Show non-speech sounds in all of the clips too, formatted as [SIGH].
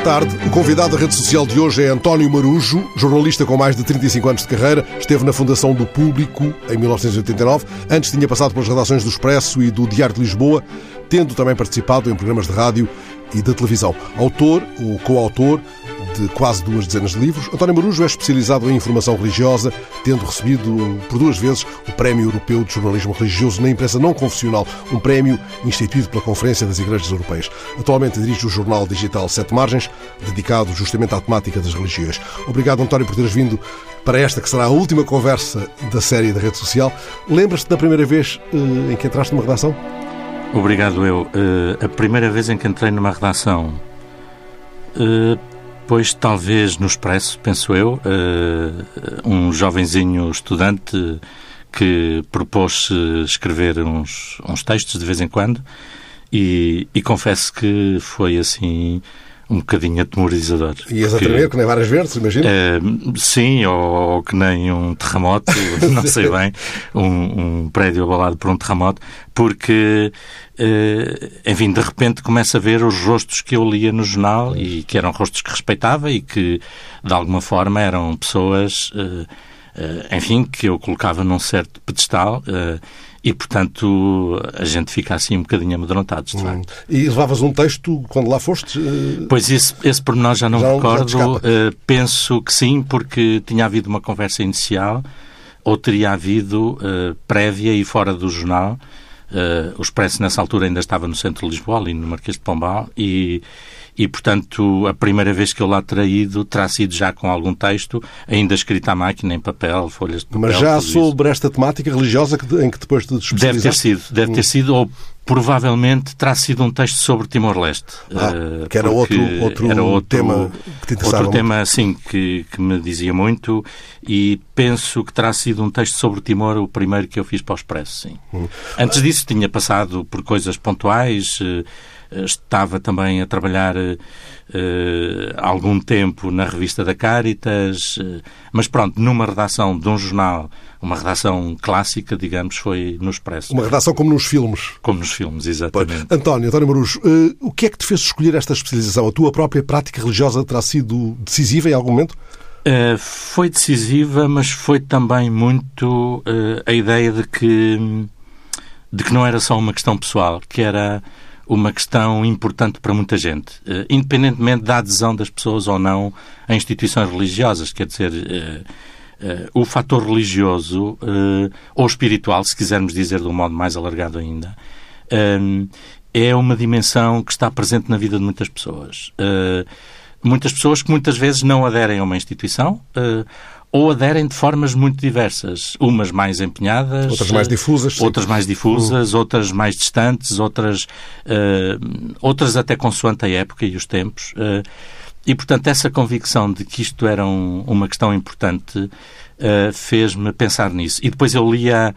tarde. O convidado da rede social de hoje é António Marujo, jornalista com mais de 35 anos de carreira. Esteve na Fundação do Público em 1989. Antes tinha passado pelas redações do Expresso e do Diário de Lisboa, tendo também participado em programas de rádio e de televisão. Autor ou coautor de quase duas dezenas de livros, António Marujo é especializado em informação religiosa, tendo recebido por duas vezes o Prémio Europeu de Jornalismo Religioso na imprensa não confessional, um prémio instituído pela Conferência das Igrejas Europeias. Atualmente dirige o jornal digital Sete Margens, dedicado justamente à temática das religiões. Obrigado, António, por teres vindo para esta que será a última conversa da série da rede social. Lembras-te da primeira vez uh, em que entraste numa redação? Obrigado, eu. Uh, a primeira vez em que entrei numa redação. Uh, pois talvez no Expresso, penso eu, uh, um jovenzinho estudante que propôs escrever uns, uns textos de vez em quando e, e confesso que foi assim um bocadinho atemorizador. Ias a tremer, que nem várias verdes, imagina? Uh, sim, ou, ou, que nem um terremoto, [LAUGHS] não sei bem, um, um, prédio abalado por um terremoto, porque, uh, enfim, de repente começo a ver os rostos que eu lia no jornal e que eram rostos que respeitava e que, de alguma forma, eram pessoas, uh, enfim, que eu colocava num certo pedestal e, portanto, a gente fica assim um bocadinho amedrontado, de hum. facto. Hum. E levavas um texto quando lá foste? Uh... Pois esse, esse pormenor já não já recordo. Uh, penso que sim, porque tinha havido uma conversa inicial ou teria havido uh, prévia e fora do jornal. o Expresso, nessa altura, ainda estava no centro de Lisboa, ali no Marquês de Pombal, e e, portanto, a primeira vez que eu lá terá ido terá sido já com algum texto, ainda escrito à máquina, em papel, folhas de papel. Mas já sobre isso. esta temática religiosa em que depois te? Deve ter sido, deve ter sido, ou provavelmente terá sido um texto sobre Timor-Leste. Ah, uh, que era outro, outro, era outro tema que te interessava Outro tema, sim, que, que me dizia muito e penso que terá sido um texto sobre Timor o primeiro que eu fiz para o Expresso, sim. Hum. Antes disso tinha passado por coisas pontuais, uh, estava também a trabalhar uh, algum tempo na revista da Caritas, uh, mas pronto, numa redação de um jornal, uma redação clássica, digamos, foi no Expresso. Uma redação como nos filmes. Como nos filmes, exatamente. Pois. António, António Marujo, uh, o que é que te fez escolher esta especialização? A tua própria prática religiosa terá sido decisiva em algum momento? Uh, foi decisiva, mas foi também muito uh, a ideia de que, de que não era só uma questão pessoal, que era uma questão importante para muita gente, uh, independentemente da adesão das pessoas ou não a instituições religiosas. Quer dizer, uh, uh, o fator religioso ou espiritual, se quisermos dizer de um modo mais alargado ainda, é uma dimensão que está presente na vida de muitas pessoas. muitas pessoas que muitas vezes não aderem a uma instituição ou aderem de formas muito diversas. Umas mais empenhadas, outras mais difusas, sim. outras mais difusas, outras mais distantes, outras, uh, outras até consoante a época e os tempos. Uh, e, portanto, essa convicção de que isto era um, uma questão importante uh, fez-me pensar nisso. E depois eu lia,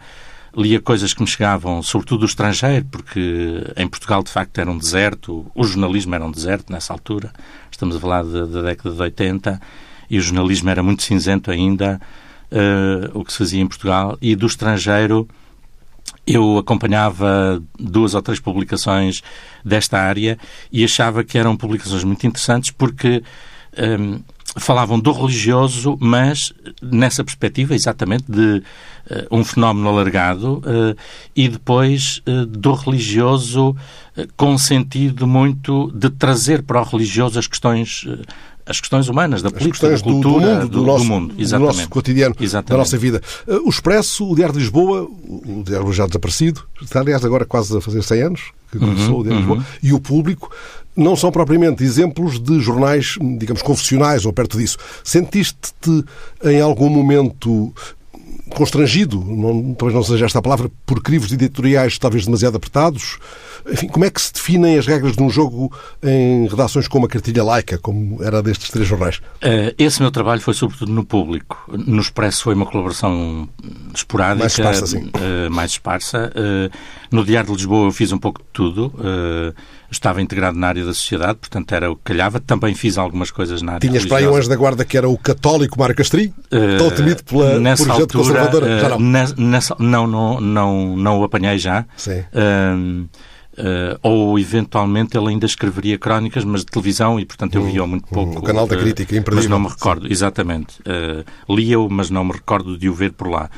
lia coisas que me chegavam, sobretudo do estrangeiro, porque em Portugal, de facto, era um deserto, o jornalismo era um deserto nessa altura, estamos a falar da década de 80, e o jornalismo era muito cinzento ainda, uh, o que se fazia em Portugal, e do estrangeiro eu acompanhava duas ou três publicações desta área e achava que eram publicações muito interessantes porque um, falavam do religioso, mas nessa perspectiva exatamente de uh, um fenómeno alargado uh, e depois uh, do religioso com sentido muito de trazer para o religioso as questões as questões humanas, da política, da cultura, do, mundo, do, do, nosso, do mundo, do nosso cotidiano, exatamente. da nossa vida. Uh, o Expresso, o Diário de Lisboa, o Diário já desaparecido, está aliás agora quase a fazer 100 anos, que começou uhum, o Diário de Lisboa, uhum. e o Público, não são propriamente exemplos de jornais, digamos, confessionais ou perto disso. Sentiste-te em algum momento constrangido, não, talvez não seja esta a palavra, por crivos editoriais talvez demasiado apertados? Enfim, como é que se definem as regras de um jogo em redações como a Cartilha Laica, como era destes três jornais? Eh, esse meu trabalho foi sobretudo no público. No Expresso foi uma colaboração esporádica. Mais esparsa, sim. Eh, mais esparsa. Eh, no Diário de Lisboa eu fiz um pouco de tudo estava integrado na área da sociedade, portanto era o que calhava. Também fiz algumas coisas na área Tinhas para aí um anjo da guarda que era o católico Mário Castri? Uh, tão temido pela, nessa por altura, conservadora? Uh, já não. Nessa, não, não, não, não o apanhei já. Sim. Uh, Uh, ou eventualmente ele ainda escreveria crónicas, mas de televisão, e portanto eu hum, via muito pouco. O canal da crítica, uh, Mas não me recordo, exatamente. Uh, Lia-o, mas não me recordo de o ver por lá.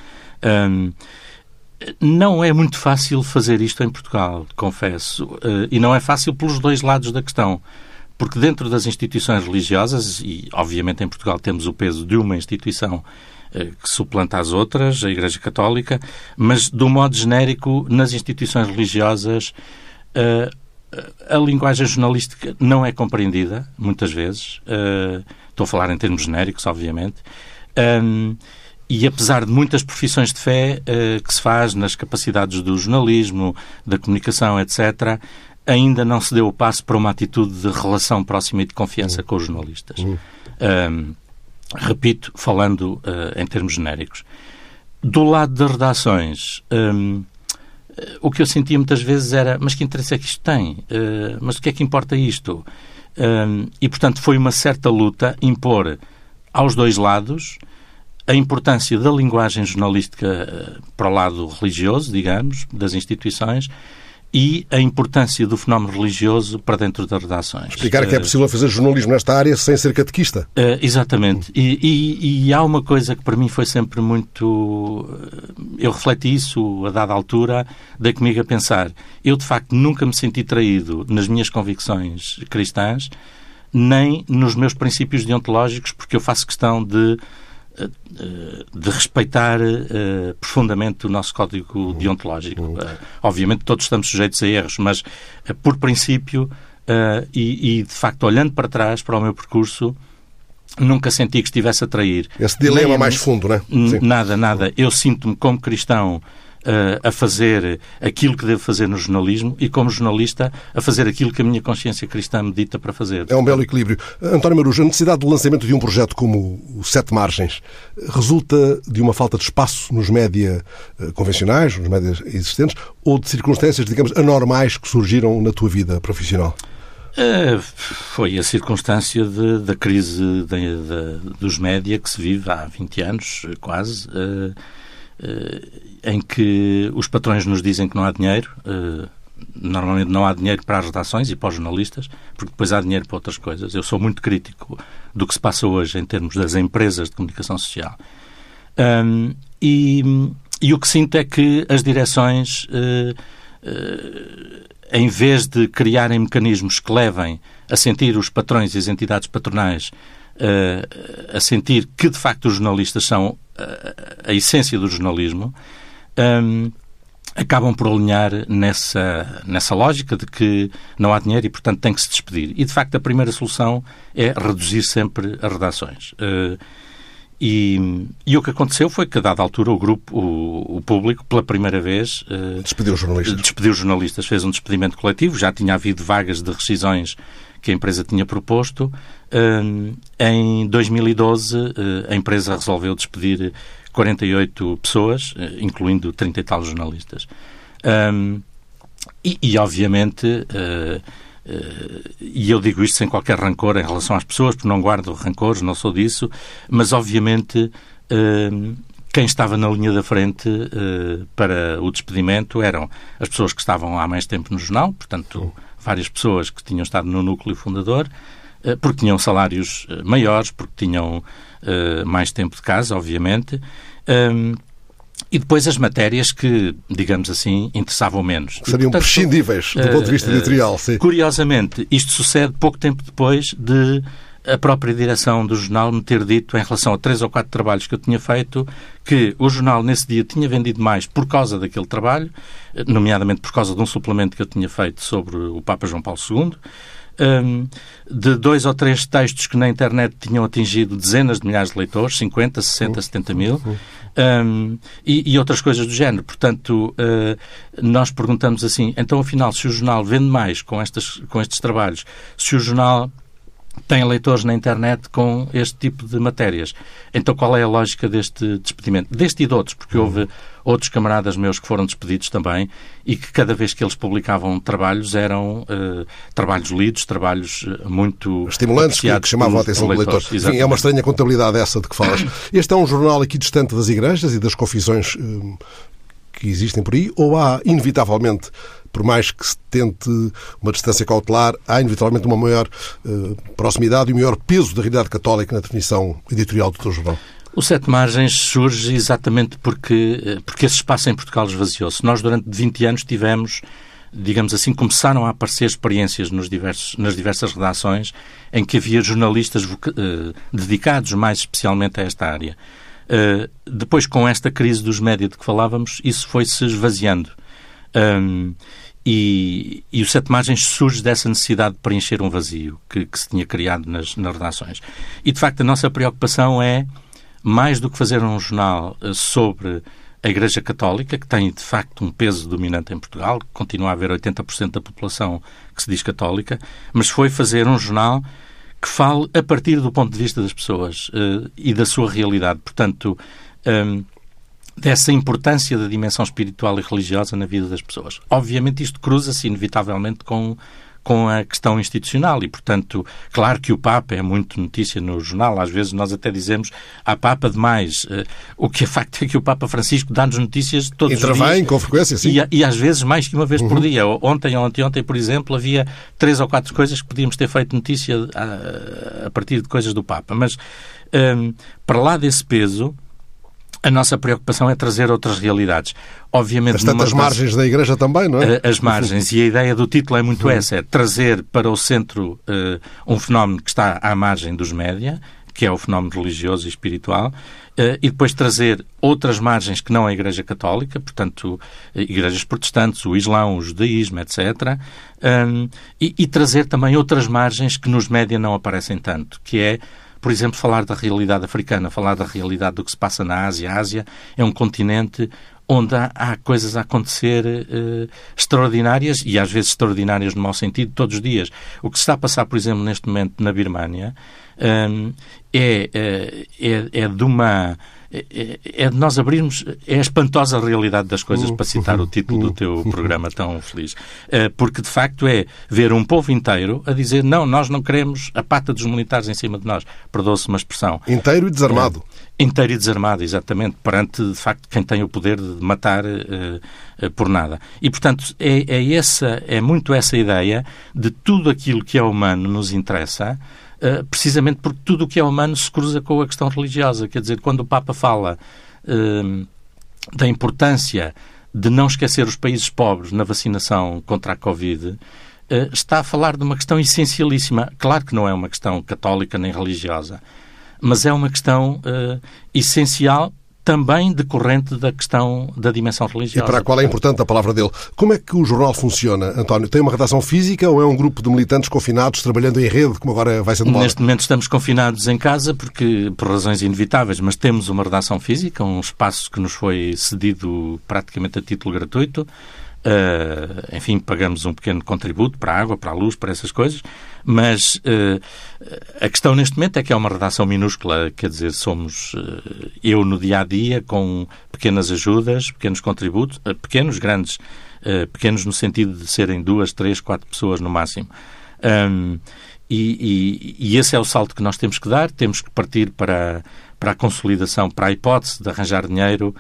Um, não é muito fácil fazer isto em Portugal, confesso. Uh, e não é fácil pelos dois lados da questão. Porque dentro das instituições religiosas, e obviamente em Portugal temos o peso de uma instituição que suplanta as outras, a Igreja Católica, mas do modo genérico, nas instituições religiosas, a linguagem jornalística não é compreendida, muitas vezes. estou a falar em termos genéricos, obviamente. Um, e apesar de muitas profissões de fé uh, que se faz nas capacidades do jornalismo, da comunicação, etc., ainda não se deu o passo para uma atitude de relação próxima e de confiança uhum. com os jornalistas. Uhum. Um, repito, falando em termos genéricos. Do lado das redações, um, o que eu sentia muitas vezes era: mas que interesse é que isto tem? Uh, mas o que é que importa isto? Um, e, portanto, foi uma certa luta impor aos dois lados a importância da linguagem jornalística eh, para o lado religioso, digamos, das instituições, e a importância do fenómeno religioso para dentro das redações. Explicar que é eh, possível fazer jornalismo nesta área sem ser catequista. Uh, exatamente. E, e, e, há uma coisa que para mim foi sempre muito. Eu refleti isso a dada altura, dei comigo a pensar. Eu, de facto, nunca me senti traído nas minhas convicções cristãs, nem nos meus princípios deontológicos, porque eu faço questão de eh, de respeitar uh, profundamente o nosso código uhum. deontológico. Uh, obviamente todos estamos sujeitos a erros, mas uh, por princípio e, e, de facto olhando para trás para o meu percurso nunca senti que estivesse a trair. Esse dilema Nem, mais fundo, né? Nada, nada. Eu sinto-me como cristão a fazer aquilo que devo fazer no jornalismo e, como jornalista, a fazer aquilo que a minha consciência cristã me dita para fazer. É um belo equilíbrio. António Marujo, a necessidade do lançamento de um projeto como o Sete Margens resulta de uma falta de espaço nos média eh, convencionais, nos médias existentes, ou de circunstâncias, digamos, anormais que surgiram na tua vida profissional? Uh, foi a circunstância de, da crise de, de, dos média que se vive há 20 anos, quase. Uh, eh, em que os patrões nos dizem que não há dinheiro. Eh, normalmente não há dinheiro para as redações e para os jornalistas, porque depois há dinheiro para outras coisas. Eu sou muito crítico do que se passa hoje em termos das empresas de comunicação social. Um, e, e, o que sinto é que as direções, uh, uh, em vez de criarem mecanismos que levem a sentir os patrões e as entidades patronais uh, a sentir que, de facto, os jornalistas são a, a essência do jornalismo, um, acabam por alinhar nessa, nessa lógica de que não há dinheiro e, portanto, tem que se despedir. E, de facto, a primeira solução é reduzir sempre as redações. Uh, e, e, o que aconteceu foi que, a dada altura, o grupo, o, o público, pela primeira vez... Uh, despediu os jornalistas. Despediu os jornalistas, fez um despedimento coletivo. Já tinha havido vagas de rescisões que a empresa tinha proposto. Em 2012, eh, a empresa resolveu despedir 48 pessoas, eh, incluindo 30 e tal jornalistas. E, e obviamente, eh, e eu digo isto sem qualquer rancor em relação às pessoas, porque não guardo rancores, não sou disso, mas obviamente quem estava na linha da frente para o despedimento eram as pessoas que estavam há mais tempo no jornal, portanto, várias pessoas que tinham estado no núcleo fundador, eh, porque tinham salários eh, maiores, porque tinham mais tempo de casa, obviamente. E depois as matérias que, digamos assim, interessavam menos. Seriam portanto, prescindíveis do uh, ponto de vista editorial, sim. Curiosamente, isto sucede pouco tempo depois de a própria direção do jornal me ter dito, em relação a três ou quatro trabalhos que eu tinha feito, que o jornal nesse dia tinha vendido mais por causa daquele trabalho, nomeadamente por causa de um suplemento que eu tinha feito sobre o Papa João Paulo II, um, de dois ou três textos que na internet tinham atingido dezenas de milhares de leitores, 50, 60, 70 mil, um, e, e, outras coisas do género. Portanto, uh, nós perguntamos assim, então afinal, se o jornal vende mais com, estas, com estes trabalhos, se o jornal tem leitores na internet com este tipo de matérias. Então qual é a lógica deste despedimento? Deste e de outros, porque houve outros camaradas meus que foram despedidos também e que cada vez que eles publicavam trabalhos eram uh, trabalhos lidos, trabalhos eh, muito estimulantes que, que chamavam a atenção do leitor. Sim, é uma estranha contabilidade essa de que falas. Este é um jornal aqui distante das igrejas e das confissões uh, que que existem por aí, ou há, inevitavelmente, por mais que se tente uma distância cautelar, há inevitavelmente uma maior uh, proximidade e um maior peso da realidade católica na definição editorial do Dr. Jordão? O Sete Margens surge exatamente porque, eh, porque esse espaço em Portugal esvaziou-se. Nós, durante 20 anos, tivemos, digamos assim, começaram a aparecer experiências nos diversos, nas diversas redações em que havia jornalistas uh, dedicados mais especialmente a esta área. Uh, depois, com esta crise dos médias de que falávamos, isso foi-se esvaziando. Um, e, e, o Sete Margens surge dessa necessidade de preencher um vazio que, que se tinha criado nas, nas redações. E, de facto, a nossa preocupação é mais do que fazer um jornal eh, sobre a Igreja Católica, que tem de facto um peso dominante em Portugal, continua a haver 80% da população que se diz católica, mas foi fazer um jornal que fale a partir do ponto de vista das pessoas uh, e da sua realidade. Portanto, um, ehm, dessa importância da dimensão espiritual e religiosa na vida das pessoas. Obviamente, isto cruza-se inevitavelmente com com a questão institucional e, portanto, claro que o Papa é muito notícia no jornal, às vezes nós até dizemos há Papa demais. Eh, o que é facto é que o Papa Francisco dá-nos notícias todos Intervém, os dias. com frequência, sim. E, e, às vezes mais que uma vez uhum. por dia. Ontem ou anteontem, por exemplo, havia três ou quatro coisas que podíamos ter feito notícia a, a partir de coisas do Papa. Mas, um, para lá desse peso, a nossa preocupação é trazer outras realidades. Obviamente, as tantas margens da Igreja também, não é? As margens. E a ideia do título é muito essa, é trazer para o centro uh, um fenómeno que está à margem dos média, que é o fenómeno religioso e espiritual, uh, e depois trazer outras margens que não a Igreja Católica, portanto, igrejas protestantes, o Islão, o judaísmo, etc., e, e trazer também outras margens que nos média não aparecem tanto, que é por exemplo, falar da realidade africana, falar da realidade do que se passa na Ásia. A Ásia é um continente onde há, há coisas a acontecer uh, extraordinárias, e às vezes extraordinárias no mau sentido, todos os dias. O que se está a passar, por exemplo, neste momento na Birmânia, um, é, eh, é, é de uma é, é, é de nós abrirmos. É a espantosa realidade das coisas, para citar o título do teu programa tão feliz. É, porque, de facto, é ver um povo inteiro a dizer não, nós não queremos a pata dos militares em cima de nós. Perdoa-se uma expressão. Inteiro e desarmado. É, inteiro e desarmado, exatamente, perante, de facto, quem tem o poder de matar uh, por nada. E, portanto, é, é, essa, é muito essa ideia de tudo aquilo que é humano nos interessa eh, precisamente porque tudo o que é humano se cruza com a questão religiosa. Quer dizer, quando o Papa fala uh, da importância de não esquecer os países pobres na vacinação contra a Covid, uh, está a falar de uma questão essencialíssima. Claro que não é uma questão católica nem religiosa, mas é uma questão essencial também decorrente da questão da dimensão religiosa. E para a qual é importante a palavra dele. Como é que o jornal funciona, António? Tem uma redação física ou é um grupo de militantes confinados trabalhando em rede, como agora vai sendo moda? Neste momento estamos confinados em casa porque por razões inevitáveis, mas temos uma redação física, um espaço que nos foi cedido praticamente a título gratuito. Uh, enfim, pagamos um pequeno contributo para a água, para a luz, para essas coisas, mas uh, a questão neste momento é que é uma redação minúscula, quer dizer, somos uh, eu no dia a dia com pequenas ajudas, pequenos contributos, pequenos, grandes, pequenos no sentido de serem duas, três, quatro pessoas no máximo. Um, e, e, e, esse é o salto que nós temos que dar, temos que partir para, para a consolidação, para a hipótese de arranjar dinheiro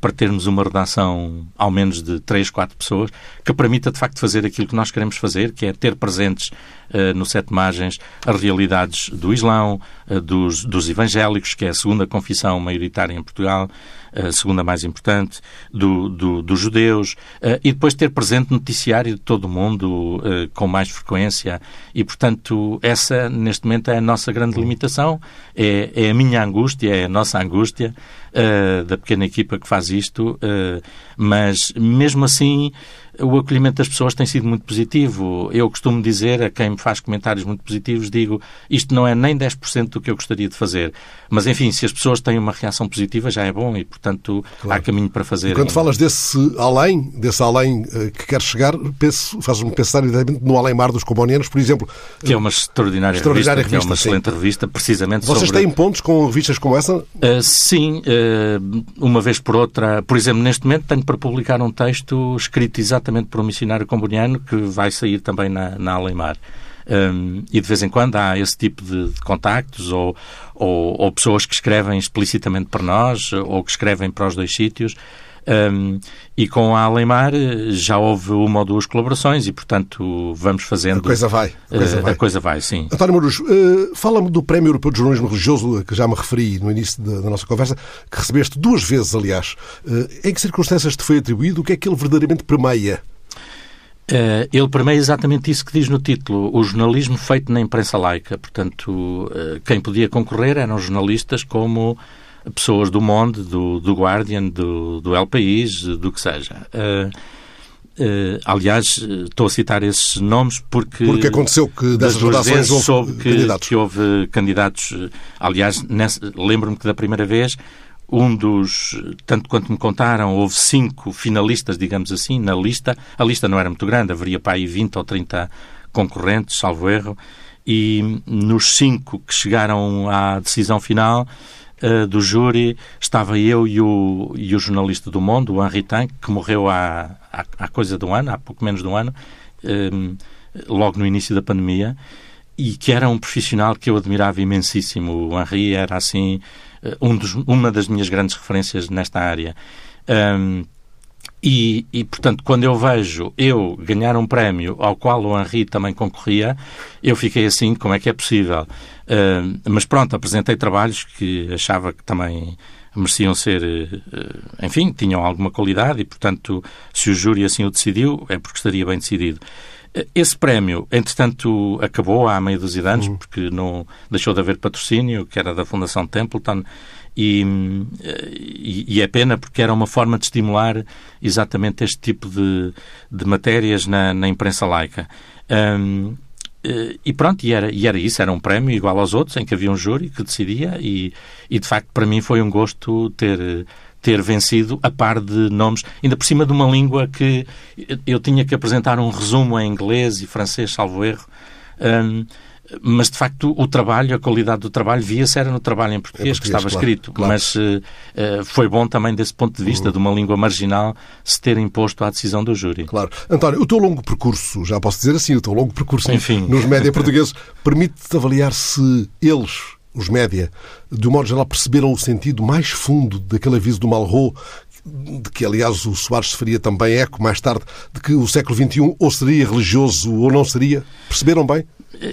para termos uma redação ao menos de três, quatro pessoas que permita de facto fazer aquilo que nós queremos fazer, que é ter presentes uh, no Sete Margens as realidades do Islão, uh, dos, dos evangélicos, que é a segunda confissão maioritária em Portugal, a segunda mais importante, do, do, dos judeus, e depois ter presente noticiário de todo o mundo com mais frequência. E, portanto, essa, neste momento, é a nossa grande limitação, é, é a minha angústia, é a nossa angústia uh, da pequena equipa que faz isto, mas, mesmo assim, o acolhimento das pessoas tem sido muito positivo. Eu costumo dizer a quem me faz comentários muito positivos, digo, isto não é nem 10% do que eu gostaria de fazer. Mas, enfim, se as pessoas têm uma reação positiva, já é bom e, portanto, claro. há caminho para fazer. Quando falas desse além, desse além uh, que quer chegar, fazes-me pensar no além-mar dos Combonianos, por exemplo. Que é uma extraordinária, extraordinária revista, revista, que é uma excelente revista, precisamente Vocês sobre... têm pontos com revistas como essa? Uh, sim, uh, uma vez por outra. Por exemplo, neste momento tenho para publicar um texto escrito exatamente por um missionário comboniano que vai sair também na, na Alemar. Um, e de vez em quando há esse tipo de, de contactos ou, ou, ou, pessoas que escrevem explicitamente para nós ou que escrevem para os dois sítios. Um, e com a Alemar já houve uma ou duas colaborações e, portanto, vamos fazendo. A coisa vai. A coisa, uh, vai. A coisa vai, sim. António Marujo, uh, fala-me do Prémio Europeu de Jornalismo Religioso, que já me referi no início da, da nossa conversa, que recebeste duas vezes, aliás. Uh, em que circunstâncias te foi atribuído? O que é que ele verdadeiramente permeia? Uh, ele permeia exatamente isso que diz no título, o jornalismo feito na imprensa laica. Portanto, uh, quem podia concorrer eram jornalistas como pessoas do Monde, do, do Guardian, do, do El País, do que seja. Uh, aliás, estou a citar esses nomes porque... Porque aconteceu que dessas votações houve soube que, candidatos. que houve candidatos. Aliás, lembro-me que da primeira vez um dos, tanto quanto me contaram, houve cinco finalistas, digamos assim, na lista. A lista não era muito grande, haveria para aí 20 ou 30 concorrentes, salvo erro, e nos cinco que chegaram à decisão final, uh, do júri estava eu e o, e o jornalista do Mundo, o Henri Tank, que morreu há, há, há, coisa de um ano, há pouco menos de um ano, um, eh, logo no início da pandemia, e que era um profissional que eu admirava imensíssimo. O Henri era, assim, eh, um dos, uma das minhas grandes referências nesta área. Um, e, e, portanto, quando eu vejo eu ganhar um prémio ao qual o Henri também concorria, eu fiquei assim, como é que é possível? Uh, mas pronto, apresentei trabalhos que achava que também mereciam ser, uh, enfim, tinham alguma qualidade e, portanto, se o júri assim o decidiu, é porque estaria bem decidido. Uh, esse prémio, entretanto, acabou há meio dúzia de anos, uhum. porque não deixou de haver patrocínio, que era da Fundação Templeton, e, e, e, é pena porque era uma forma de estimular exatamente este tipo de, de matérias na, na imprensa laica. Um, e pronto, e era, e era isso, era um prémio igual aos outros, em que havia um júri que decidia, e, e de facto para mim foi um gosto ter, ter vencido a par de nomes, ainda por cima de uma língua que eu tinha que apresentar um resumo em inglês e francês, salvo erro. Um, mas de facto o trabalho, a qualidade do trabalho via-se era no trabalho em português, é português que estava claro, escrito, claro. mas uh, foi bom também desse ponto de vista, uhum. de uma língua marginal, se ter imposto à decisão do júri. Claro. António, o teu longo percurso, já posso dizer assim, o teu longo percurso Enfim. nos média portugueses, permite-te avaliar se eles, os média, de um modo geral, perceberam o sentido mais fundo daquele aviso do Malraux de que, aliás, o Soares se faria também eco mais tarde, de que o século XXI ou seria religioso ou não seria? Perceberam bem?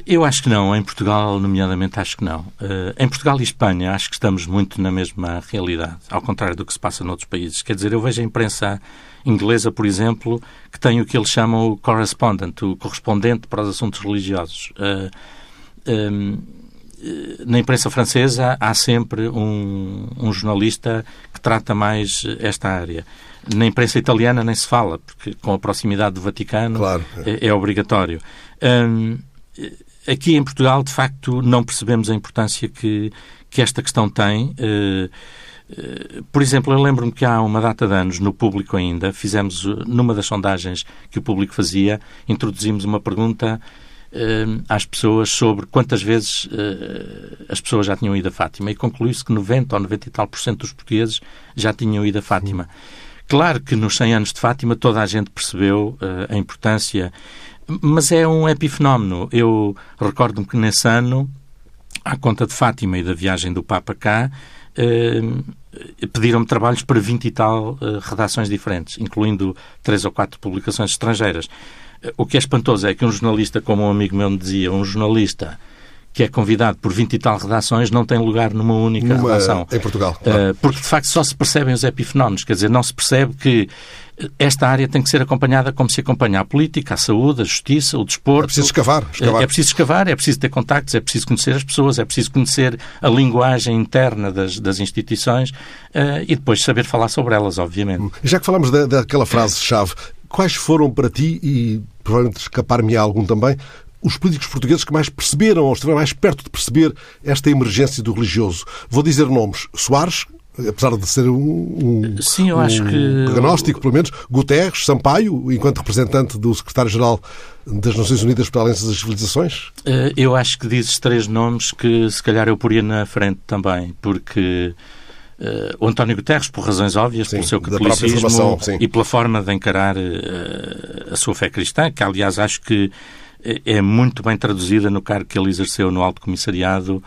Eu acho que não. Em Portugal, nomeadamente, acho que não. Uh, em Portugal e Espanha, acho que estamos muito na mesma realidade, ao contrário do que se passa noutros países. Quer dizer, eu vejo a imprensa inglesa, por exemplo, que tem o que eles chamam o correspondent, o correspondente para os assuntos religiosos. Uh, eh, um, eh, na imprensa francesa há sempre um, um, jornalista que trata mais esta área. Na imprensa italiana nem se fala, porque com a proximidade do Vaticano claro. é, é, obrigatório. Um, aqui em Portugal, de facto, não percebemos a importância que, que esta questão tem. Uh, uh, por exemplo, eu lembro-me que há uma data de anos, no público ainda, fizemos, numa das sondagens que o público fazia, introduzimos uma pergunta uh, às pessoas sobre quantas vezes as pessoas já tinham ido a Fátima e concluiu-se que 90 ou 90 e tal por cento dos portugueses já tinham ido a Fátima. Claro que nos 100 anos de Fátima toda a gente percebeu a importância mas é um epifenómeno. Eu recordo-me que nesse ano, à conta de Fátima e da viagem do Papa cá, pediram-me trabalhos para 20 e tal eh, redações diferentes, incluindo três ou quatro publicações estrangeiras. O que é espantoso é que um jornalista, como um amigo meu me dizia, um jornalista que é convidado por 20 e tal redações não tem lugar numa única Numa, redação. Em Portugal. Claro. Uh, porque, de facto, só se percebem os epifenómenos. Quer dizer, não se percebe que esta área tem que ser acompanhada como se acompanha a política, a saúde, a justiça, o desporto. É preciso escavar. escavar. É preciso escavar, é preciso ter contactos, é preciso conhecer as pessoas, é preciso conhecer a linguagem interna das, das instituições uh, e depois saber falar sobre elas, obviamente. Já que falamos da, daquela frase-chave, quais foram para ti, e provavelmente escapar-me a algum também, os políticos portugueses que mais perceberam, ou estiveram mais perto de perceber esta emergência do religioso. Vou dizer nomes. Soares, apesar de ser um, um, Sim, eu um acho que... agnóstico, pelo menos, Guterres, Sampaio, enquanto representante do secretário-geral das Nações Unidas para a Aliança das Civilizações? Eh, eu acho que dizes três nomes que se calhar eu poria na frente também, porque uh, o António Guterres, por razões óbvias, sim, pelo seu catolicismo e pela forma de encarar uh, a sua fé cristã, que aliás acho que é, é muito bem traduzida no cargo que ele exerceu no Alto Comissariado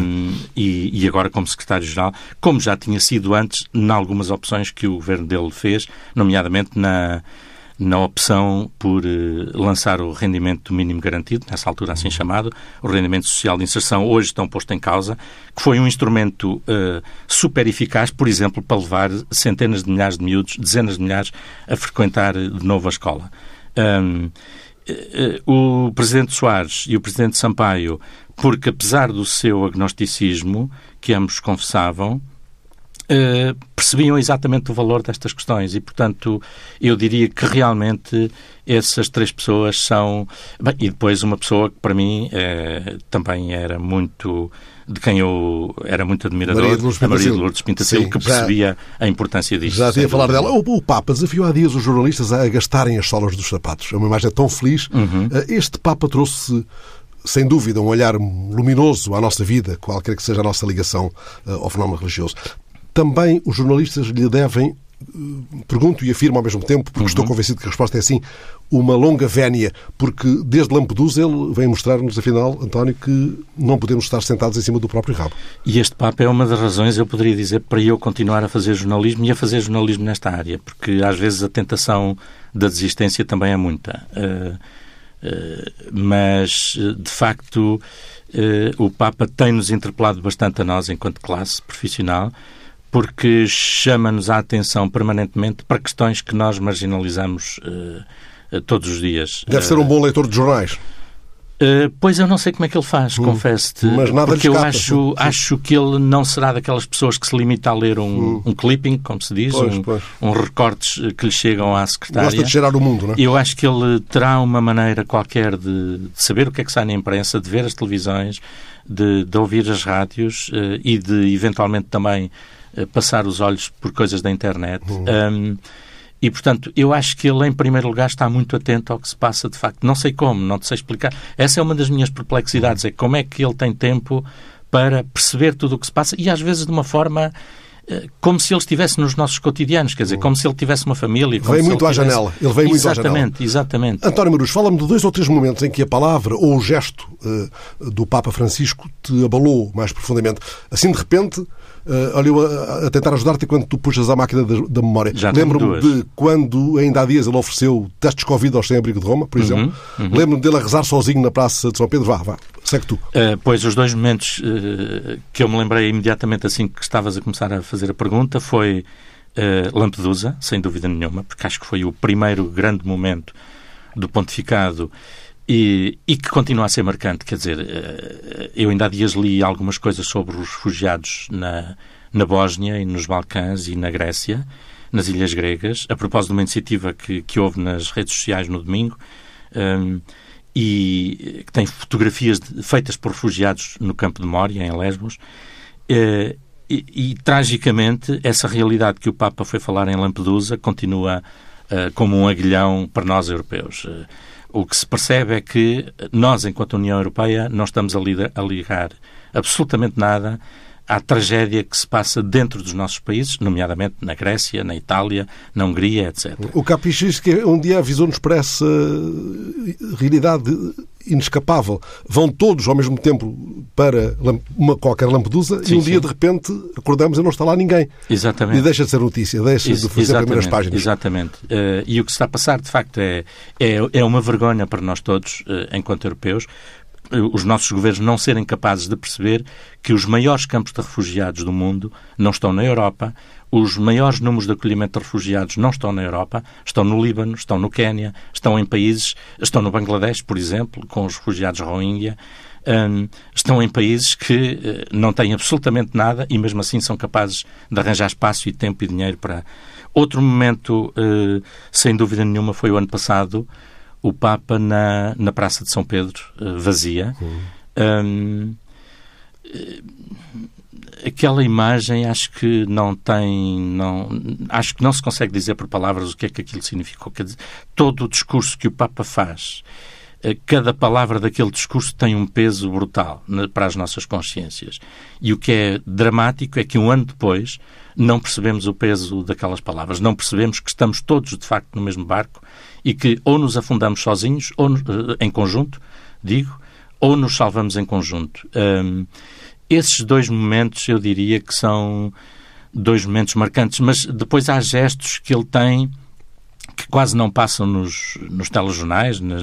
um, e, e, agora como Secretário-Geral, como já tinha sido antes, em algumas opções que o governo dele fez, nomeadamente na, na opção por uh, lançar o rendimento mínimo garantido, nessa altura assim chamado, o rendimento social de inserção, hoje estão posto em causa, que foi um instrumento uh, super eficaz, por exemplo, para levar centenas de milhares de miúdos, dezenas de milhares, a frequentar de novo a escola. Um, o Presidente Soares e o Presidente Sampaio, porque apesar do seu agnosticismo, que ambos confessavam, Uh, percebiam exatamente o valor destas questões e, portanto, eu diria que realmente essas três pessoas são. Bem, e depois uma pessoa que para mim uh, também era muito. de quem eu era muito admirador, Maria de Lourdes a Maria de Lourdes Pintacil, que percebia já, a importância disto. Já tinha a falar dela. O, o, Papa desafiou há dias os jornalistas a gastarem as solas dos sapatos. É uma imagem tão feliz. Uhum. Uh, este Papa trouxe sem dúvida, um olhar luminoso à nossa vida, qualquer que seja a nossa ligação uh, ao fenómeno religioso também os jornalistas lhe devem, eh, pergunto e afirmo ao mesmo tempo, porque uhum. estou convencido que a resposta é sim, uma longa vénia, porque desde Lampedusa ele vem mostrar-nos, afinal, António, que não podemos estar sentados em cima do próprio rabo. E este Papa é uma das razões, eu poderia dizer, para eu continuar a fazer jornalismo e a fazer jornalismo nesta área, porque às vezes a tentação da desistência também é muita. Uh, uh, mas, de facto, uh, o Papa tem-nos interpelado bastante a nós, enquanto classe profissional, porque chama-nos a atenção permanentemente para questões que nós marginalizamos uh, todos os dias. Deve ser um bom leitor de jornais. Uh, pois eu não sei como é que ele faz, hum. confesso-te. Mas nada Porque eu acho, acho que ele não será daquelas pessoas que se limita a ler um, hum. um clipping, como se diz, pois, um, pois. um recortes que lhe chegam à secretária. Gosta de gerar o mundo, não é? Eu acho que ele terá uma maneira qualquer de, de saber o que é que sai na imprensa, de ver as televisões, de, de ouvir as rádios uh, e de, eventualmente, também eh, passar os olhos por coisas da internet. Uhum. Um, e, portanto, eu acho que ele, em primeiro lugar, está muito atento ao que se passa de facto. Não sei como, não te sei explicar. Essa é uma das minhas perplexidades, uhum. é como é que ele tem tempo para perceber tudo o que se passa e, às vezes, de uma forma eh, como se ele estivesse nos nossos cotidianos, quer dizer, como se ele tivesse uma família. Vem muito à tivesse... janela. Ele vem muito à janela. Exatamente, exatamente. António Marus, fala-me de dois ou três momentos em que a palavra ou o gesto uh, do Papa Francisco te abalou mais profundamente. Assim, de repente, Uh, olha, eu a, a tentar ajudar-te enquanto tu puxas a máquina da, da memória. Lembro-me de quando, ainda há dias, ele ofereceu testes Covid aos sem-abrigo de Roma, por uhum, exemplo. Uhum. Lembro-me dele a rezar sozinho na Praça de São Pedro. Vá, vá, segue tu. Uh, pois, os dois momentos uh, que eu me lembrei imediatamente assim que estavas a começar a fazer a pergunta foi Lampedusa, sem dúvida nenhuma, porque acho que foi o primeiro grande momento do pontificado e, e, que continua a ser marcante. Quer dizer, eh, eu ainda há dias li algumas coisas sobre os refugiados na, na Bósnia e nos Balcãs e na Grécia, nas ilhas gregas, a propósito de uma iniciativa que, que houve nas redes sociais no domingo. Um, e que tem fotografias de, feitas por refugiados no campo de Mória, em Lesbos, uh, e, e, tragicamente essa realidade que o Papa foi falar em Lampedusa continua uh, como um aguilhão para nós europeus. Uh, o que se percebe é que nós, enquanto União Europeia, não estamos a, ligar absolutamente nada à tragédia que se passa dentro dos nossos países, nomeadamente na Grécia, na Itália, na Hungria, etc. O Capichis um dia avisou-nos para essa realidade inescapável. Vão todos ao mesmo tempo para uma qualquer Lampedusa sim, e um sim. dia, de repente, acordamos e não está lá ninguém. Exatamente. E deixa de ser notícia, deixa Ex de fazer primeiras páginas. Exatamente. Uh, e o que se está a passar, de facto, é, é, é uma vergonha para nós todos, uh, enquanto europeus, os nossos governos não serem capazes de perceber que os maiores campos de refugiados do mundo não estão na Europa, os maiores números de acolhimento de refugiados não estão na Europa, estão no Líbano, estão no Quénia, estão em países, estão no Bangladesh, por exemplo, com os refugiados Rohingya, um, estão em países que uh, não têm absolutamente nada e mesmo assim são capazes de arranjar espaço e tempo e dinheiro para. Outro momento, uh, sem dúvida nenhuma, foi o ano passado, o Papa na, na Praça de São Pedro, uh, vazia. Uhum. Um, aquela imagem acho que não tem não acho que não se consegue dizer por palavras o que é que aquilo significou quer dizer todo o discurso que o Papa faz cada palavra daquele discurso tem um peso brutal para as nossas consciências. E o que é dramático é que um ano depois não percebemos o peso daquelas palavras, não percebemos que estamos todos, de facto, no mesmo barco e que ou nos afundamos sozinhos, ou em conjunto, digo, ou nos salvamos em conjunto. Um, esses dois momentos, eu diria que são dois momentos marcantes, mas depois há gestos que ele tem que quase não passam nos, nos telejornais, nas,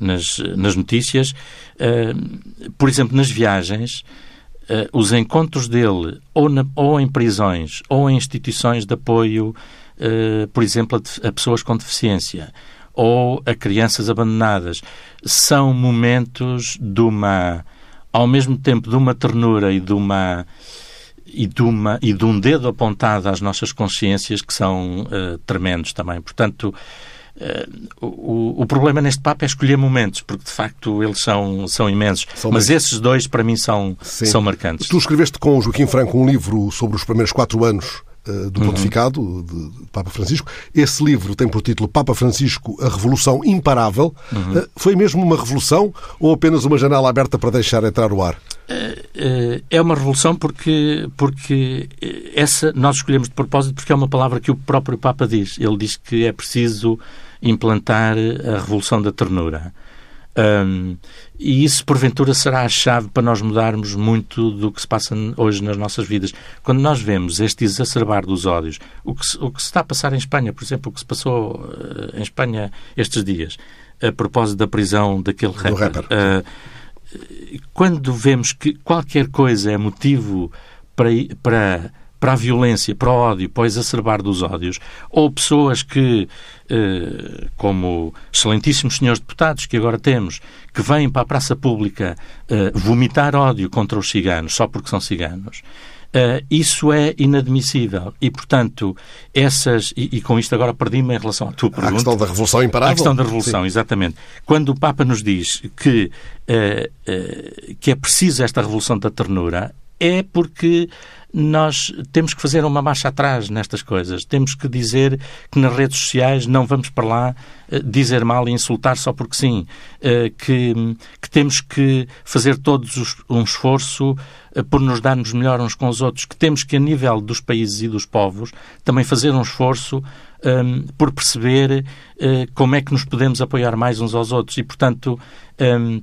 nas, nas notícias. Uh, por exemplo, nas viagens, uh, os encontros dele, ou, na, ou em prisões, ou em instituições de apoio, uh, por exemplo, a, a pessoas com deficiência, ou a crianças abandonadas, são momentos de uma, ao mesmo tempo, de uma ternura e de uma e de, uma, e de um dedo apontado às nossas consciências que são uh, tremendos também. Portanto, uh, o, o, problema neste Papa é escolher momentos, porque de facto eles são, são imensos. São Mas esses dois, para mim, são, são marcantes. Tu escreveste com o Joaquim Franco um livro sobre os primeiros quatro anos eh, do pontificado uhum. de, de, Papa Francisco. Esse livro tem por título Papa Francisco, a Revolução Imparável. Uhum. Uh, foi mesmo uma revolução ou apenas uma janela aberta para deixar entrar o ar? Uh, é uma revolução porque, porque essa nós escolhemos de propósito porque é uma palavra que o próprio Papa diz. Ele diz que é preciso implantar a revolução da ternura. Um, e isso, porventura, será a chave para nós mudarmos muito do que se passa hoje nas nossas vidas. Quando nós vemos este exacerbar dos ódios, o que, se, o que se está a passar em Espanha, por exemplo, o que se passou uh, em Espanha estes dias, a propósito da prisão daquele rapper. rapper. Uh, quando vemos que qualquer coisa é motivo para, para para a violência, para o ódio, para o exacerbar dos ódios, ou pessoas que, eh, como excelentíssimos senhores deputados que agora temos, que vêm para a praça pública eh, vomitar ódio contra os ciganos só porque são ciganos, Uh, isso é inadmissível. E, portanto, essas. E, e com isto agora perdi-me em relação à tua pergunta. A questão da Revolução Imparável. A questão da Revolução, Sim. exatamente. Quando o Papa nos diz que, uh, uh, que é preciso esta Revolução da Ternura, é porque nós temos que fazer uma marcha atrás nestas coisas. Temos que dizer que nas redes sociais não vamos para lá eh, dizer mal e insultar só porque sim. Eh, que, que temos que fazer todos um esforço eh, por nos darmos melhor uns com os outros. Que temos que, a nível dos países e dos povos, também fazer um esforço um, por perceber uh, como é que nos podemos apoiar mais uns aos outros. E, portanto, um,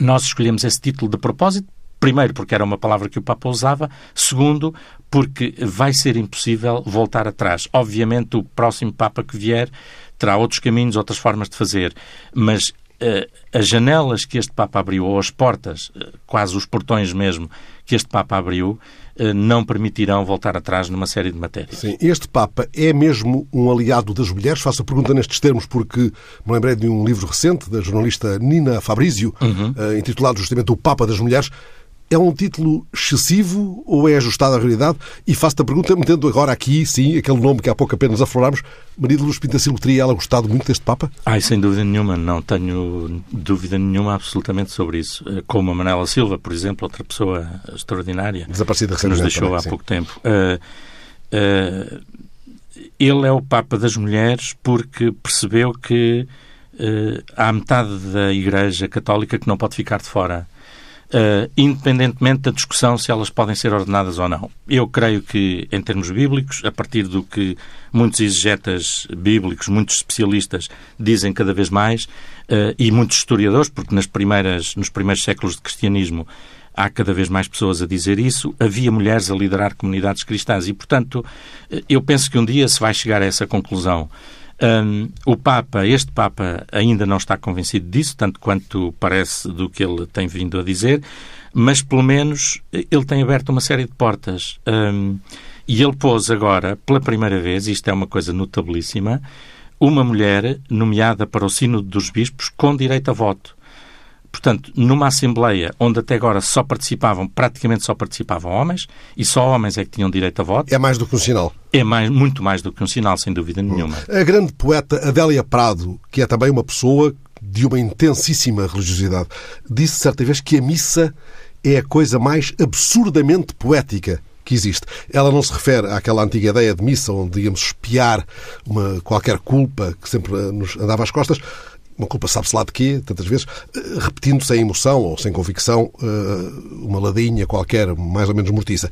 nós escolhemos esse título de propósito Primeiro, porque era uma palavra que o Papa usava. Segundo, porque vai ser impossível voltar atrás. Obviamente, o próximo Papa que vier terá outros caminhos, outras formas de fazer. Mas uh, as janelas que este Papa abriu, ou as portas, uh, quase os portões mesmo, que este Papa abriu, uh, não permitirão voltar atrás numa série de matérias. Sim, este Papa é mesmo um aliado das mulheres? Faço a pergunta nestes termos porque me lembrei de um livro recente da jornalista Nina Fabrizio, uhum. intitulado justamente O Papa das Mulheres é um título excessivo ou é ajustado à realidade? E faço-te a pergunta, metendo agora aqui, sim, aquele nome que há pouco apenas aflorámos, Maria de Luz Pintacilo, teria ela gostado muito deste Papa? Ai, sem dúvida nenhuma, não tenho dúvida nenhuma absolutamente sobre isso. Eh, como a Manela Silva, por exemplo, outra pessoa extraordinária. Desaparecida que nos deixou também, há sim. pouco tempo. Uh, uh, ele é o Papa das mulheres porque percebeu que uh, há metade da Igreja Católica que não pode ficar de fora uh, independentemente da discussão se elas podem ser ordenadas ou não. Eu creio que, em termos bíblicos, a partir do que muitos exegetas bíblicos, muitos especialistas dizem cada vez mais, uh, e muitos historiadores, porque nas primeiras, nos primeiros séculos de cristianismo há cada vez mais pessoas a dizer isso, havia mulheres a liderar comunidades cristãs e, portanto, eh, eu penso que um dia se vai chegar a essa conclusão. Um, o Papa, este Papa, ainda não está convencido disso, tanto quanto parece do que ele tem vindo a dizer, mas pelo menos ele tem aberto uma série de portas. Um, e ele pôs agora, pela primeira vez, isto é uma coisa notabilíssima, uma mulher nomeada para o Sínodo dos Bispos com direito a voto. Portanto, numa Assembleia onde até agora só participavam, praticamente só participavam homens, e só homens é que tinham direito a voto. É mais do que um sinal. É mais, muito mais do que um sinal, sem dúvida nenhuma. A grande poeta Adélia Prado, que é também uma pessoa de uma intensíssima religiosidade, disse certa vez que a missa é a coisa mais absurdamente poética que existe. Ela não se refere àquela antiga ideia de missa onde íamos espiar uma, qualquer culpa que sempre nos andava às costas, uma culpa sabe-se lá de quê, tantas vezes, eh, repetindo sem emoção ou sem convicção uma ladinha qualquer, mais ou menos mortiça.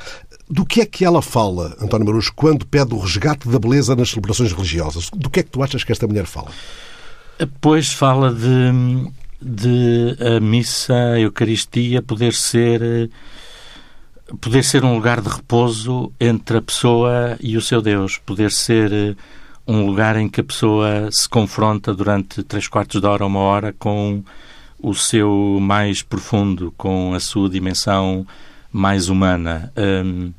Do que é que ela fala, António Marujo, quando pede o resgate da beleza nas celebrações religiosas? Do que é que tu achas que esta mulher fala? Pois fala de, de a missa, a Eucaristia poder ser poder ser um lugar de repouso entre a pessoa e o seu Deus, poder ser um lugar em que a pessoa se confronta durante três quartos de hora, uma hora, com o seu mais profundo, com a sua dimensão mais humana. Um,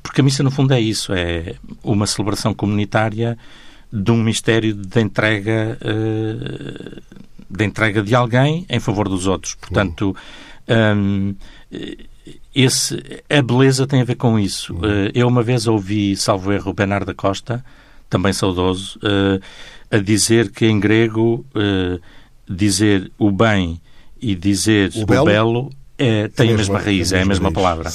porque a missa, no fundo, é isso: é uma celebração comunitária de um mistério de entrega, uh, de entrega de alguém em favor dos outros. Portanto, um, esse, a beleza tem a ver com isso. Uh, eu uma vez ouvi, salvo erro, Bernardo da Costa, também saudoso, uh, a dizer que em grego dizer o bem e dizer o, o belo, belo é, tem é a mesma, raiz, é a mesma, palavra.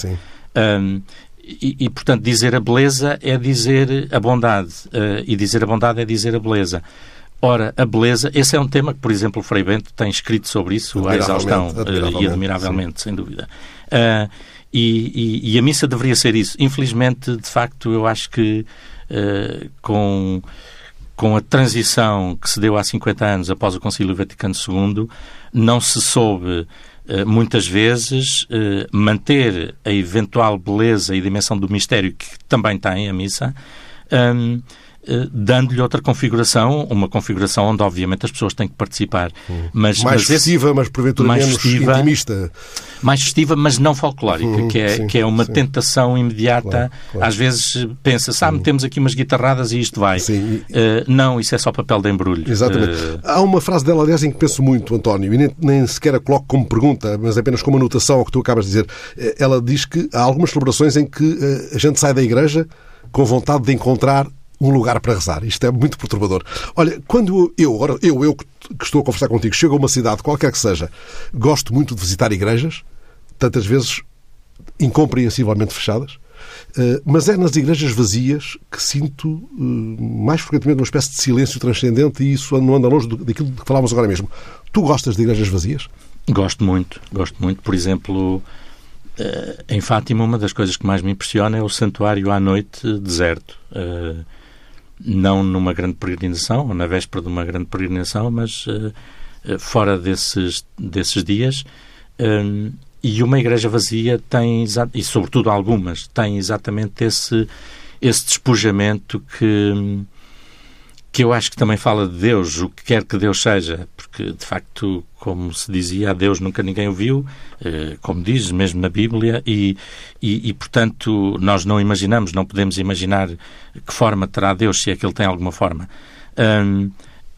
Um, e, e, portanto, dizer a beleza é dizer a bondade. Uh, e dizer a bondade é dizer a beleza. Ora, a beleza, esse é um tema que, por exemplo, o Frei Bento tem escrito sobre isso à exaustão admiravelmente, uh, e admiravelmente, sim. sem dúvida. Uh, e, e, e, a missa deveria ser isso. Infelizmente, de facto, eu acho que com, com a transição que se deu há 50 anos após o Concílio Vaticano II, não se soube eh, muitas vezes eh, manter a eventual beleza e dimensão do mistério que também tem a missa, um, eh, dando-lhe outra configuração, uma configuração onde obviamente as pessoas têm que participar. Hum. Mas, mais mas festiva, mas porventura mais menos festiva, intimista. Mais festiva, mas não folclórica, hum, que, é, sim, que é uma sim. tentação imediata. Claro, claro. Às vezes pensa-se, ah, metemos aqui umas guitarradas e isto vai. Uh, não, isso é só papel de embrulho. Exatamente. Uh... Há uma frase dela, aliás, em que penso muito, António, e nem, nem sequer a coloco como pergunta, mas apenas como anotação ao que tu acabas de dizer. Ela diz que há algumas celebrações em que a gente sai da igreja com vontade de encontrar um lugar para rezar. Isto é muito perturbador. Olha, quando eu, eu, eu que estou a conversar contigo, chego a uma cidade, qualquer que seja, gosto muito de visitar igrejas, tantas vezes incompreensivelmente fechadas, eh, mas é nas igrejas vazias que sinto eh, mais frequentemente uma espécie de silêncio transcendente e isso não anda longe daquilo que falávamos agora mesmo. Tu gostas de igrejas vazias? Gosto muito, gosto muito. Por exemplo, eh, em Fátima, uma das coisas que mais me impressiona é o santuário à noite deserto não numa grande peregrinação, ou na véspera de uma grande peregrinação, mas uh, fora desses, desses dias. Um, e uma igreja vazia tem, e sobretudo algumas, tem exatamente esse, esse despojamento que, que eu acho que também fala de Deus, o que quer que Deus seja, porque de facto, como se dizia, a Deus nunca ninguém o viu, eh, como diz mesmo na Bíblia, e, e, e, portanto nós não imaginamos, não podemos imaginar que forma terá Deus, se é que ele tem alguma forma.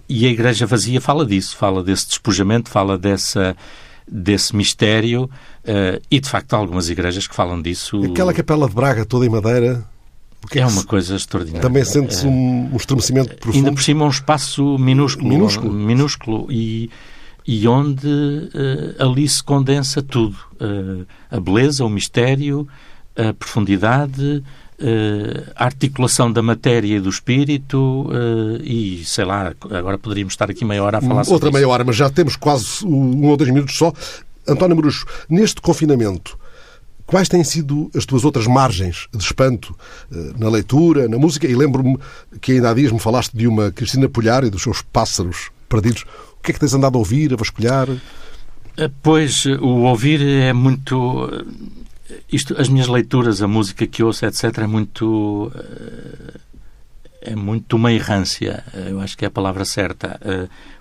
E a Igreja vazia fala disso, fala desse despojamento, fala dessa desse mistério uh, e de facto há algumas igrejas que falam disso. Aquela capela de Braga toda em madeira é, é uma coisa extraordinária. Também sente-se é, um, um estremecimento profundo. Ainda por cima um espaço minúsculo. Minúsculo. minúsculo e, e onde uh, ali se condensa tudo. Uh, a beleza, o mistério, a profundidade, uh, a articulação da matéria e do espírito e, sei lá, agora poderíamos estar aqui meia hora a falar sobre Outra meia hora, mas já temos quase um ou dois minutos só. António Marujo, neste confinamento, Quais têm sido as tuas outras margens de espanto eh, na leitura, na música? E lembro-me que ainda há dias me falaste de uma Cristina Polhar e dos seus pássaros perdidos. O que é que tens andado a ouvir, a vasculhar? Eh, pois, o ouvir é muito. Eh, isto, as minhas leituras, a música que ouço, etc., é muito. É muito uma errância. Eu acho que é a palavra certa.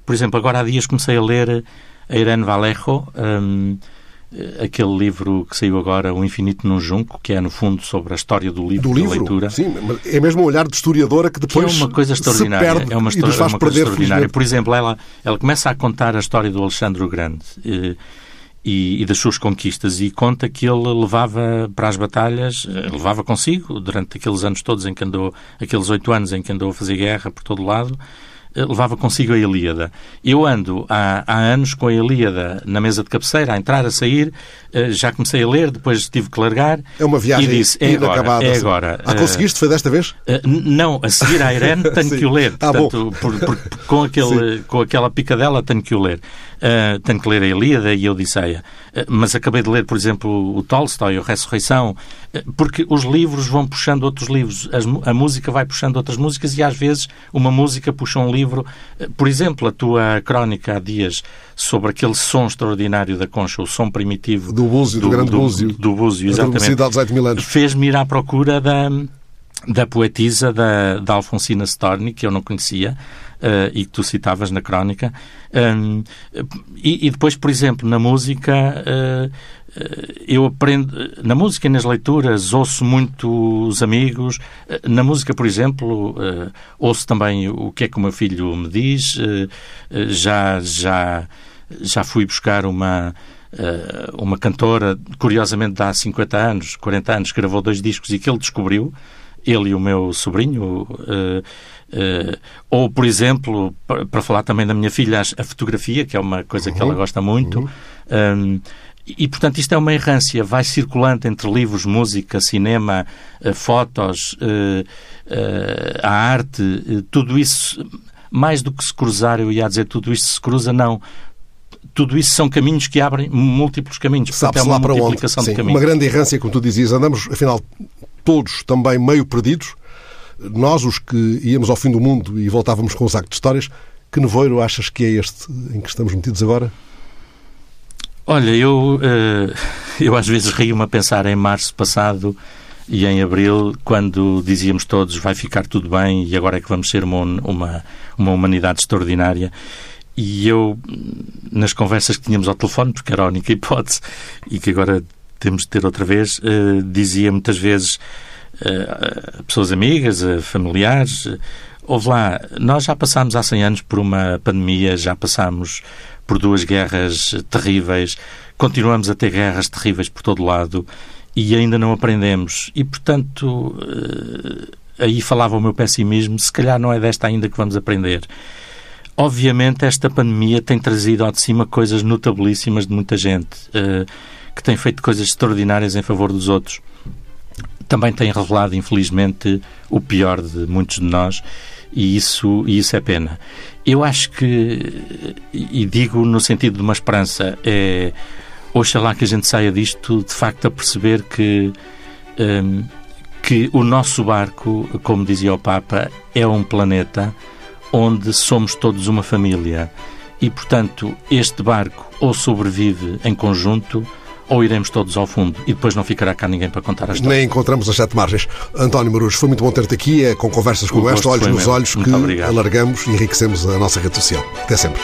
Por exemplo, agora há dias comecei a ler a Irene Vallejo. Um, eh, aquele livro que saiu agora, O Infinito num Junco, que é, no fundo, sobre a história do livro, do livro? leitura. Sim, é mesmo um olhar de historiadora que depois que é uma coisa extraordinária. é uma, história, é uma coisa extraordinária. Por exemplo, ela, ela começa a contar a história do Alexandre o Grande eh, e, e, das suas conquistas e conta que ele levava para as batalhas, eh, levava consigo, durante aqueles anos todos em que andou, aqueles oito anos em que andou a fazer guerra por todo lado, eh, levava consigo a Ilíada. Eu ando há, há anos com a Ilíada na mesa de cabeceira, a entrar, a sair, eh, já comecei a ler, depois tive que largar. É uma viagem e disse, é agora, é agora. Ah, conseguiste? Foi desta vez? Não, a seguir à Irene [LAUGHS] tenho que o ler. Ah, Portanto, por, por, [LAUGHS] com, aquele, com aquela picadela tenho que o ler. Uh, tenho que ler a Ilíada e a Odisseia. Uh, mas acabei de ler, por exemplo, o Tolstói, o Ressurreição, uh, porque os livros vão puxando outros livros. As, a música vai puxando outras músicas e às vezes uma música puxa um livro. Por exemplo, a tua crónica há dias sobre aquele som extraordinário da concha, o som primitivo do Búzio, do, do grande Búzio. Do, do Búzio, exatamente. Fez-me ir à procura da da poetisa da, da Alfonsina Storni, que eu não conhecia, uh, e que tu citavas na crónica. Um, e, e, depois, por exemplo, na música, uh, eu aprendo, na música e nas leituras, ouço muito os amigos. Na música, por exemplo, ouço também o que é que o meu filho me diz. já, já, já fui buscar uma uma cantora, curiosamente, de há 50 anos, 40 anos, que gravou dois discos e que ele descobriu, ele e o meu sobrinho. Uh, uh, ou, por exemplo, para, para, falar também da minha filha, a fotografia, que é uma coisa uhum. que ela uhum. gosta muito. Uhum. Um, e, portanto, isto é uma errância, vai circulando entre livros, música, cinema, uh, fotos, a arte, tudo isso, mais do que se cruzar, eu ia dizer tudo isto se cruza, não tudo isso são caminhos que abrem múltiplos caminhos. Sabe-se é uma lá para onde. Sim, uma grande errância, como tu dizias. Andamos, afinal, todos também meio perdidos. Nós, os que íamos ao fim do mundo e voltávamos com os actos de histórias, que nevoeiro achas que é este em que estamos metidos agora? Olha, eu, eh, eu às vezes rio-me a pensar em março passado e em abril, quando dizíamos todos vai ficar tudo bem e agora é que vamos ser uma, uma, uma humanidade extraordinária. E eu, nas conversas que tínhamos ao telefone, porque era a única hipótese, e que agora temos de ter outra vez, uh, dizia muitas vezes uh, a pessoas amigas, a familiares, houve lá, nós já passámos há 100 anos por uma pandemia, já passámos por duas guerras terríveis, continuamos a ter guerras terríveis por todo lado e ainda não aprendemos. E, portanto, aí falava o meu pessimismo, se calhar não é desta ainda que vamos aprender. Obviamente, esta pandemia tem trazido ao de cima coisas notabilíssimas de muita gente. Uh, que tem feito coisas extraordinárias em favor dos outros. Também tem revelado, infelizmente, o pior de muitos de nós e isso, e isso é pena. Eu acho que, e digo no sentido de uma esperança, é oxalá que a gente saia disto de facto a perceber que, um, que o nosso barco, como dizia o Papa, é um planeta onde somos todos uma família. E, portanto, este barco ou sobrevive em conjunto ou iremos todos ao fundo e depois não ficará cá ninguém para contar a história. Nem encontramos as sete margens. António Marujo, foi muito bom ter-te aqui, é com conversas como esta, olhos nos olhos, que alargamos e enriquecemos a nossa rede social. Até sempre.